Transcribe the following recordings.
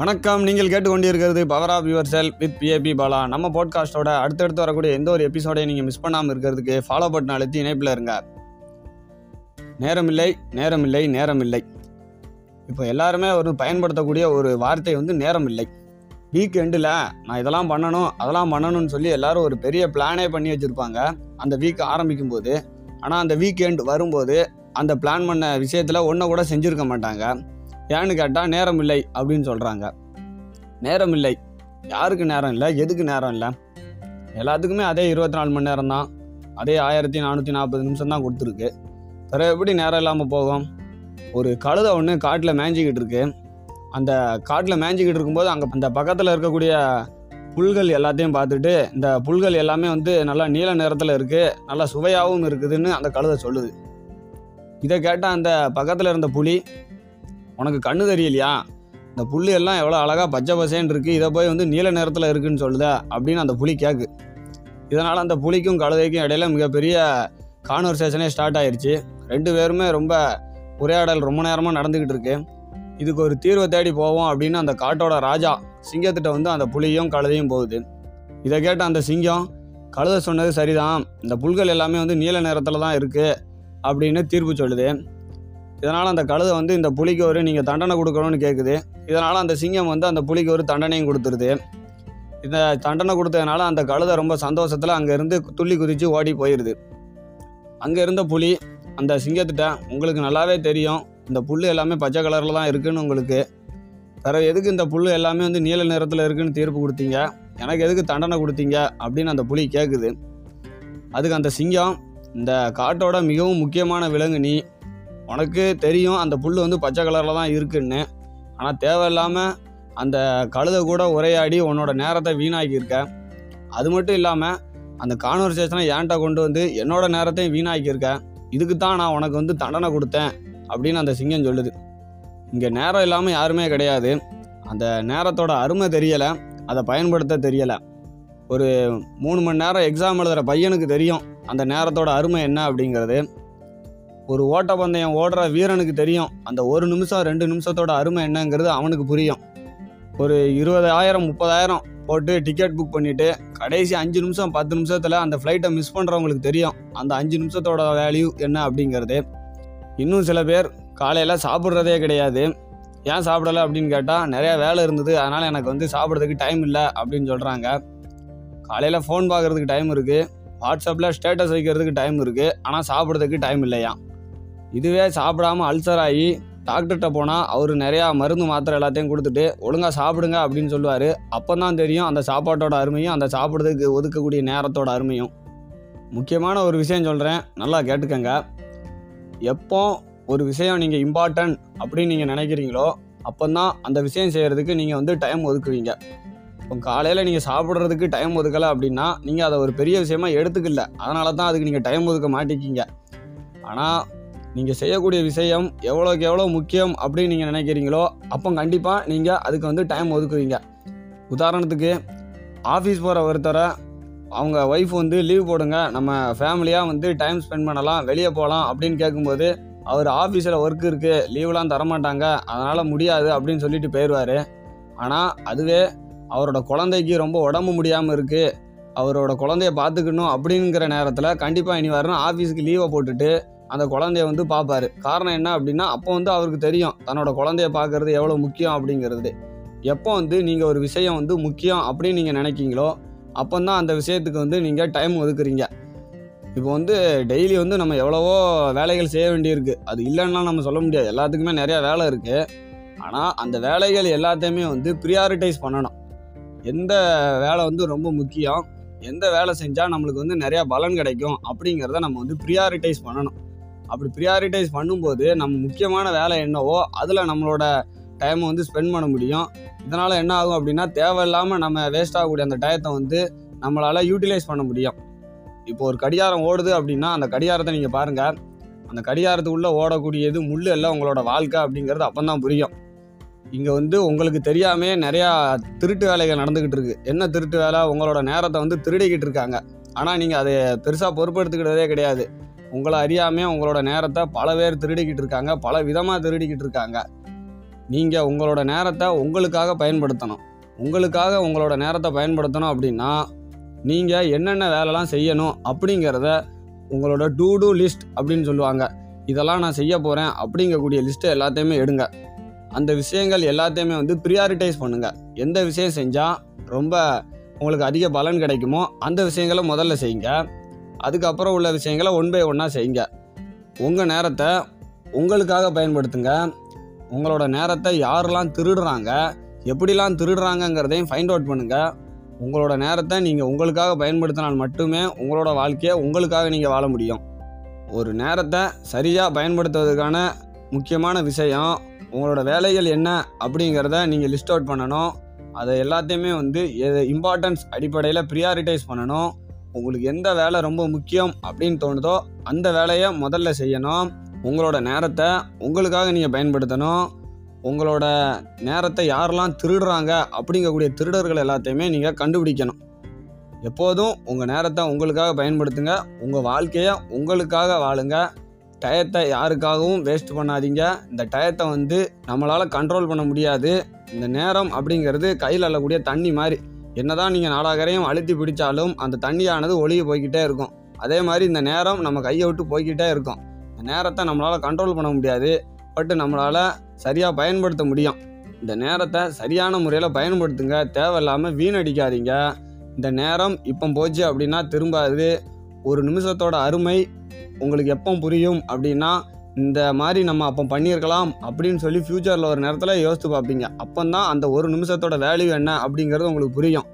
வணக்கம். நீங்கள் கேட்டுக்கொண்டிருக்கிறது power of your cell with PAP Bala. நம்ம பாட்காஸ்ட்டோட அடுத்தடுத்து வரக்கூடிய எந்த ஒரு எபிசோடையும் நீங்கள் மிஸ் பண்ணாமல் இருக்கிறதுக்கு ஃபாலோ பட்டன் அழுத்தி இணைப்பில் இருங்க. நேரமில்லை நேரமில்லை நேரமில்லை. இப்போ எல்லாருமே ஒரு பயன்படுத்தக்கூடிய ஒரு வார்த்தை வந்து நேரமில்லை. வீக் எண்டில் நான் இதெல்லாம் பண்ணணும் அதெல்லாம் பண்ணணும்னு சொல்லி எல்லாரும் ஒரு பெரிய பிளானே பண்ணி வச்சுருப்பாங்க. அந்த வீக் ஆரம்பிக்கும் போது ஆனால் அந்த வீக் எண்ட் வரும்போது அந்த பிளான் பண்ண விஷயத்தில் ஒன்றை கூட செஞ்சுருக்க மாட்டாங்க. ஏன்னு கேட்டால் நேரம் இல்லை அப்படின்னு சொல்கிறாங்க நேரம் இல்லை யாருக்கு நேரம் இல்லை? எதுக்கு நேரம் இல்லை? எல்லாத்துக்குமே அதே இருபத்தி நாலு மணி நேரம் தான். அதே ஆயிரத்தி நானூற்றி நாற்பது நிமிஷம் தான் கொடுத்துருக்கு. பிறகு எப்படி நேரம் இல்லாமல் போகும்? ஒரு கழுதை ஒன்று காட்டில் மேய்ஞ்சிக்கிட்டு இருக்கு. அந்த காட்டில் மேய்ஞ்சிக்கிட்டு இருக்கும்போது அங்கே அந்த பக்கத்தில் இருக்கக்கூடிய புல்கள் எல்லாத்தையும் பார்த்துட்டு இந்த புல்கள் எல்லாமே வந்து நல்லா நீல நிறத்தில் இருக்குது நல்லா சுவையாகவும் இருக்குதுன்னு அந்த கழுதை சொல்லுது. இதை கேட்டால் அந்த பக்கத்தில் இருந்த புலி உனக்கு கண்ணு தெரியலையா? இந்த புல்லு எல்லாம் எவ்வளோ அழகாக பச்சை பசேன்னு இருக்குது இதை போய் வந்து நீல நிறத்தில் இருக்குன்னு சொல்லுத அப்படின்னு அந்த புலி கேட்கு இதனால் அந்த புலிக்கும் கழுதைக்கும் இடையில மிகப்பெரிய கான்வர்சேஷனே ஸ்டார்ட் ஆயிடுச்சு ரெண்டு பேருமே ரொம்ப உரையாடல் ரொம்ப நேரமாக நடந்துக்கிட்டு இருக்கு. இதுக்கு ஒரு தீர்வை தேடி போவோம் அப்படின்னு அந்த காட்டோட ராஜா சிங்கத்திட்ட வந்து அந்த புலியும் கழுதையும் போகுது. இதை கேட்ட அந்த சிங்கம் கழுதை சொன்னது சரிதான் இந்த புல்கள் எல்லாமே வந்து நீல நிறத்தில் தான் இருக்குது அப்படின்னு தீர்ப்பு சொல்லுது. இதனால் அந்த கழுதை வந்து இந்த புலிக்கு ஒரு நீங்கள் தண்டனை கொடுக்கணும்னு கேட்குது இதனால் அந்த சிங்கம் வந்து அந்த புலிக்கு ஒரு தண்டனையும் கொடுத்துருது. இந்த தண்டனை கொடுத்ததுனால அந்த கழுதை ரொம்ப சந்தோஷத்தில் அங்கேருந்து துள்ளி குதித்து ஓடி போயிடுது அங்கே இருந்த புலி அந்த சிங்கத்திட்ட உங்களுக்கு நல்லாவே தெரியும். இந்த புல் எல்லாமே பச்சை கலரில் தான் இருக்குதுன்னு உங்களுக்கு. வேறு எதுக்கு இந்த புல் எல்லாமே வந்து நீல நிறத்தில் இருக்குதுன்னு தீர்ப்பு கொடுத்தீங்க? எனக்கு எதுக்கு தண்டனை கொடுத்தீங்க? அப்படின்னு அந்த புலி கேட்குது அதுக்கு அந்த சிங்கம் இந்த காட்டோட மிகவும் முக்கியமான விலங்கு நீ உனக்கு தெரியும் அந்த புல் வந்து பச்சை கலரில் தான் இருக்குன்னு. ஆனால் தேவையில்லாமல் அந்த கழுதை கூட உரையாடி உன்னோட நேரத்தை வீணாக்கியிருக்க. அது மட்டும் இல்லாமல் அந்த கான்வர்சேஷனை ஏன்ட்ட கொண்டு வந்து என்னோட நேரத்தையும் வீணாக்கியிருக்க. இதுக்கு தான் நான் உனக்கு வந்து தண்டனை கொடுத்தேன் அப்படின்னு அந்த சிங்கம் சொல்லுது. இங்கே நேரம் இல்லாமல் யாருமே கிடையாது. அந்த நேரத்தோட அருமை தெரியலை அதை பயன்படுத்த தெரியலை. ஒரு மூணு மணி நேரம் எக்ஸாம் எழுதுகிற பையனுக்கு தெரியும் அந்த நேரத்தோட அருமை என்ன அப்படிங்கிறது. ஒரு ஓட்டப்பந்தயம் ஓடுற வீரனுக்கு தெரியும். அந்த ஒரு நிமிஷம் ரெண்டு நிமிஷத்தோட அருமை என்னங்கிறது அவனுக்கு புரியும். ஒரு இருபதாயிரம் முப்பதாயிரம் போட்டு டிக்கெட் புக் பண்ணிவிட்டு கடைசி அஞ்சு நிமிஷம் பத்து நிமிஷத்தில் அந்த ஃப்ளைட்டை மிஸ் பண்ணுறவங்களுக்கு தெரியும். அந்த அஞ்சு நிமிஷத்தோட வேல்யூ என்ன அப்படிங்கிறது. இன்னும் சில பேர் காலையில் சாப்பிட்றதே கிடையாது. ஏன் சாப்பிடலை அப்படின்னு கேட்டால் நிறையா வேலை இருந்தது. அதனால் எனக்கு வந்து சாப்பிட்றதுக்கு டைம் இல்லை அப்படின்னு சொல்கிறாங்க காலையில் ஃபோன் பார்க்குறதுக்கு டைம் இருக்குது வாட்ஸ்அப்பில் ஸ்டேட்டஸ் வைக்கிறதுக்கு டைம் இருக்குது ஆனால் சாப்பிட்றதுக்கு டைம் இல்லையா இதுவே சாப்பிடாம அல்சர் ஆகி டாக்டர்கிட்ட போனால் அவர் நிறையா மருந்து மாத்திரை எல்லாத்தையும் கொடுத்துட்டு ஒழுங்காக சாப்பிடுங்க அப்படின்னு சொல்லுவார். அப்போ தான் தெரியும் அந்த சாப்பாட்டோட அருமையும் அந்த சாப்பிட்றதுக்கு ஒதுக்கக்கூடிய நேரத்தோட அருமையும். முக்கியமான ஒரு விஷயம் சொல்கிறேன் நல்லா கேட்டுக்கங்க. எப்போ ஒரு விஷயம் நீங்கள் இம்பார்ட்டன்ட் அப்படின்னு நீங்கள் நினைக்கிறீங்களோ அப்போ தான் அந்த விஷயம் செய்கிறதுக்கு நீங்கள் வந்து டைம் ஒதுக்குவீங்க. இப்போ காலையில் நீங்கள் சாப்பிட்றதுக்கு டைம் ஒதுக்கலை அப்படின்னா நீங்கள் அதை ஒரு பெரிய விஷயமா எடுத்துக்கல. அதனால தான் அதுக்கு நீங்கள் டைம் ஒதுக்க மாட்டேங்கிங்க ஆனால் நீங்கள் செய்யக்கூடிய விஷயம் எவ்வளோக்கு எவ்வளோ முக்கியம் அப்படின்னு நீங்கள் நினைக்கிறீங்களோ அப்போ கண்டிப்பாக நீங்கள் அதுக்கு வந்து டைம் ஒதுக்குவீங்க. உதாரணத்துக்கு ஆஃபீஸ் போகிற ஒருத்தரை அவங்க ஒய்ஃப் வந்து லீவ் போடுங்க நம்ம ஃபேமிலியாக வந்து டைம் ஸ்பெண்ட் பண்ணலாம் வெளியே போகலாம் அப்படின்னு கேட்கும்போது அவர் ஆஃபீஸில் ஒர்க் இருக்குது லீவ்லாம் தரமாட்டாங்க அதனால் முடியாது அப்படின்னு சொல்லிட்டு போயிடுவார் ஆனால் அதுவே அவரோட குழந்தைக்கு ரொம்ப உடம்பு முடியாமல் இருக்குது அவரோட குழந்தைய பார்த்துக்கணும் அப்படிங்கிற நேரத்தில் கண்டிப்பாக இனி வரணும் ஆஃபீஸுக்கு லீவை போட்டுட்டு அந்த குழந்தைய வந்து பார்ப்பாரு. காரணம் என்ன அப்படின்னா அப்போ வந்து அவருக்கு தெரியும் தன்னோட குழந்தைய பார்க்கறது எவ்வளோ முக்கியம் அப்படிங்கிறது. எப்போ வந்து நீங்கள் ஒரு விஷயம் வந்து முக்கியம் அப்படின்னு நீங்கள் நினைக்கிங்களோ அப்போ தான் அந்த விஷயத்துக்கு வந்து நீங்கள் டைம் ஒதுக்குறீங்க. இப்போ வந்து டெய்லி வந்து நம்ம எவ்வளவோ வேலைகள் செய்ய வேண்டியிருக்கு. அது இல்லைன்னா நம்ம சொல்ல முடியாது. எல்லாத்துக்குமே நிறையா வேலை இருக்குது ஆனால் அந்த வேலைகள் எல்லாத்தையுமே வந்து ப்ரியாரிட்டைஸ் பண்ணணும். எந்த வேலை வந்து ரொம்ப முக்கியம் எந்த வேலை செஞ்சால் நம்மளுக்கு வந்து நிறையா பலன் கிடைக்கும் அப்படிங்கிறத நம்ம வந்து ப்ரியாரிட்டைஸ் பண்ணணும். அப்படி ப்ரியாரிட்டைஸ் பண்ணும்போது நம்ம முக்கியமான வேலை என்னவோ அதில் நம்மளோட டைமை வந்து ஸ்பெண்ட் பண்ண முடியும். இதனால் என்ன ஆகும் அப்படின்னா தேவையில்லாமல் நம்ம வேஸ்ட் ஆகக்கூடிய அந்த டயத்தை வந்து நம்மளால் யூட்டிலைஸ் பண்ண முடியும். இப்போ ஒரு கடிகாரம் ஓடுது அப்படின்னா அந்த கடிகாரத்தை நீங்கள் பாருங்கள் அந்த கடிகாரத்துக்குள்ளே ஓடக்கூடியது முள் எல்லாம் உங்களோட வாழ்க்கை அப்படிங்கிறது அப்போ தான் புரியும். இங்கே வந்து உங்களுக்கு தெரியாமே நிறையா திருட்டு வேலைகள் நடந்துக்கிட்டு இருக்குது என்ன திருட்டு வேலை? உங்களோட நேரத்தை வந்து திருடிக்கிட்டு இருக்காங்க. ஆனால் நீங்கள் அதை பெருசாக பொறுப்படுத்திக்கிட்டதே கிடையாது. உங்களை அறியாமல் உங்களோட நேரத்தை பல பேர் திருடிக்கிட்டு இருக்காங்க பல விதமாக திருடிக்கிட்டு இருக்காங்க. நீங்கள் உங்களோட நேரத்தை உங்களுக்காக பயன்படுத்தணும். உங்களுக்காக உங்களோட நேரத்தை பயன்படுத்தணும் அப்படின்னா நீங்கள் என்னென்ன வேலைலாம் செய்யணும் அப்படிங்கிறத உங்களோட டூ டூ லிஸ்ட் அப்படின்னு சொல்லுவாங்க. இதெல்லாம் நான் செய்ய போகிறேன் அப்படிங்கக்கூடிய லிஸ்ட்டை எல்லாத்தையுமே எடுங்க. அந்த விஷயங்கள் எல்லாத்தையுமே வந்து ப்ரியாரிட்டைஸ் பண்ணுங்கள் எந்த விஷயம் செஞ்சால் ரொம்ப உங்களுக்கு அதிக பலன் கிடைக்குமோ அந்த விஷயங்களை முதல்ல செய்யுங்க. அதுக்கப்புறம் உள்ள விஷயங்களை ஒன் பை ஒன்னாக செய்யுங்க. உங்கள் நேரத்தை உங்களுக்காக பயன்படுத்துங்க. உங்களோட நேரத்தை யாரெல்லாம் திருடுறாங்க எப்படிலாம் திருடுறாங்கங்கிறதையும் ஃபைண்ட் அவுட் பண்ணுங்கள் உங்களோட நேரத்தை நீங்கள் உங்களுக்காக பயன்படுத்தினால் மட்டுமே உங்களோட வாழ்க்கையை உங்களுக்காக நீங்கள் வாழ முடியும். ஒரு நேரத்தை சரியாக பயன்படுத்துவதற்கான முக்கியமான விஷயம் உங்களோட வேலைகள் என்ன அப்படிங்கிறத நீங்கள் லிஸ்ட் அவுட் பண்ணணும். அதை எல்லாத்தையுமே வந்து இம்பார்ட்டன்ஸ் அடிப்படையில் ப்ரியாரிட்டைஸ் பண்ணணும். உங்களுக்கு எந்த வேலை ரொம்ப முக்கியம் அப்படின்னு தோணுதோ அந்த வேலையை முதல்ல செய்யணும். உங்களோட நேரத்தை உங்களுக்காக நீங்கள் பயன்படுத்தணும். உங்களோட நேரத்தை யாரெல்லாம் திருடுறாங்க அப்படிங்கக்கூடிய திருடர்கள் எல்லாத்தையுமே நீங்கள் கண்டுபிடிக்கணும். எப்போதும் உங்கள் நேரத்தை உங்களுக்காக பயன்படுத்துங்க. உங்கள் வாழ்க்கையை உங்களுக்காக வாழுங்க. டயத்தை யாருக்காகவும் வேஸ்ட் பண்ணாதீங்க. இந்த டயத்தை வந்து நம்மளால் கண்ட்ரோல் பண்ண முடியாது. இந்த நேரம் அப்படிங்கிறது கையில் அள்ளக்கூடிய தண்ணி மாதிரி. என்னதான் நீங்கள் நாலாகரையும் அழுத்தி பிடிச்சாலும் அந்த தண்ணியானது ஒளிய போய்கிட்டே இருக்கும். அதே மாதிரி இந்த நேரம் நம்ம கையை விட்டு போய்கிட்டே இருக்கும். இந்த நேரத்தை நம்மளால் கண்ட்ரோல் பண்ண முடியாது. பட் நம்மளால் சரியாக பயன்படுத்த முடியும். இந்த நேரத்தை சரியான முறையில் பயன்படுத்துங்க. தேவையில்லாமல் வீணடிக்காதீங்க. இந்த நேரம் இப்போ போச்சு அப்படின்னா திரும்பாது. ஒரு நிமிஷத்தோட அருமை உங்களுக்கு எப்போ புரியும் அப்படின்னா இந்த மாதிரி நம்ம அப்போ பண்ணியிருக்கலாம் அப்படின்னு சொல்லி ஃப்யூச்சரில் ஒரு நேரத்தில் யோசித்து பார்ப்பீங்க. அப்போ தான் அந்த ஒரு நிமிஷத்தோட வேல்யூ என்ன அப்படிங்கிறது உங்களுக்கு புரியும்.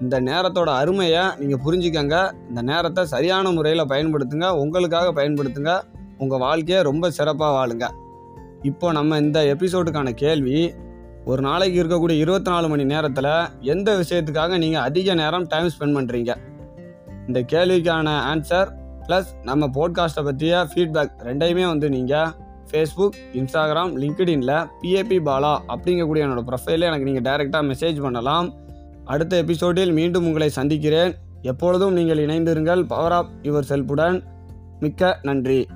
இந்த நேரத்தோட அருமையை நீங்கள் புரிஞ்சுக்கங்க. இந்த நேரத்தை சரியான முறையில் பயன்படுத்துங்க. உங்களுக்காக பயன்படுத்துங்க. உங்கள் வாழ்க்கையை ரொம்ப சிறப்பாக வாழுங்க. இப்போ நம்ம இந்த எபிசோடுக்கான கேள்வி ஒரு நாளைக்கு இருக்கக்கூடிய இருபத்தி நாலு மணி நேரத்தில் எந்த விஷயத்துக்காக நீங்கள் அதிக நேரம் டைம் ஸ்பெண்ட் பண்ணுறீங்க இந்த கேள்விக்கான ஆன்சர் ப்ளஸ் நம்ம போட்காஸ்ட்டை பற்றிய ஃபீட்பேக் ரெண்டையுமே வந்து நீங்கள் ஃபேஸ்புக் இன்ஸ்டாகிராம் லிங்க்டின்ல பிஏபி பாலா அப்படிங்கக்கூடிய என்னோட ப்ரொஃபைலில் எனக்கு நீங்கள் டைரெக்டாக மெசேஜ் பண்ணலாம். அடுத்த எபிசோடில் மீண்டும் உங்களை சந்திக்கிறேன். எப்பொழுதும் நீங்கள் இணைந்திருங்கள். பவர் ஆஃப் யுவர் செல்ஃபுடன் மிக்க நன்றி.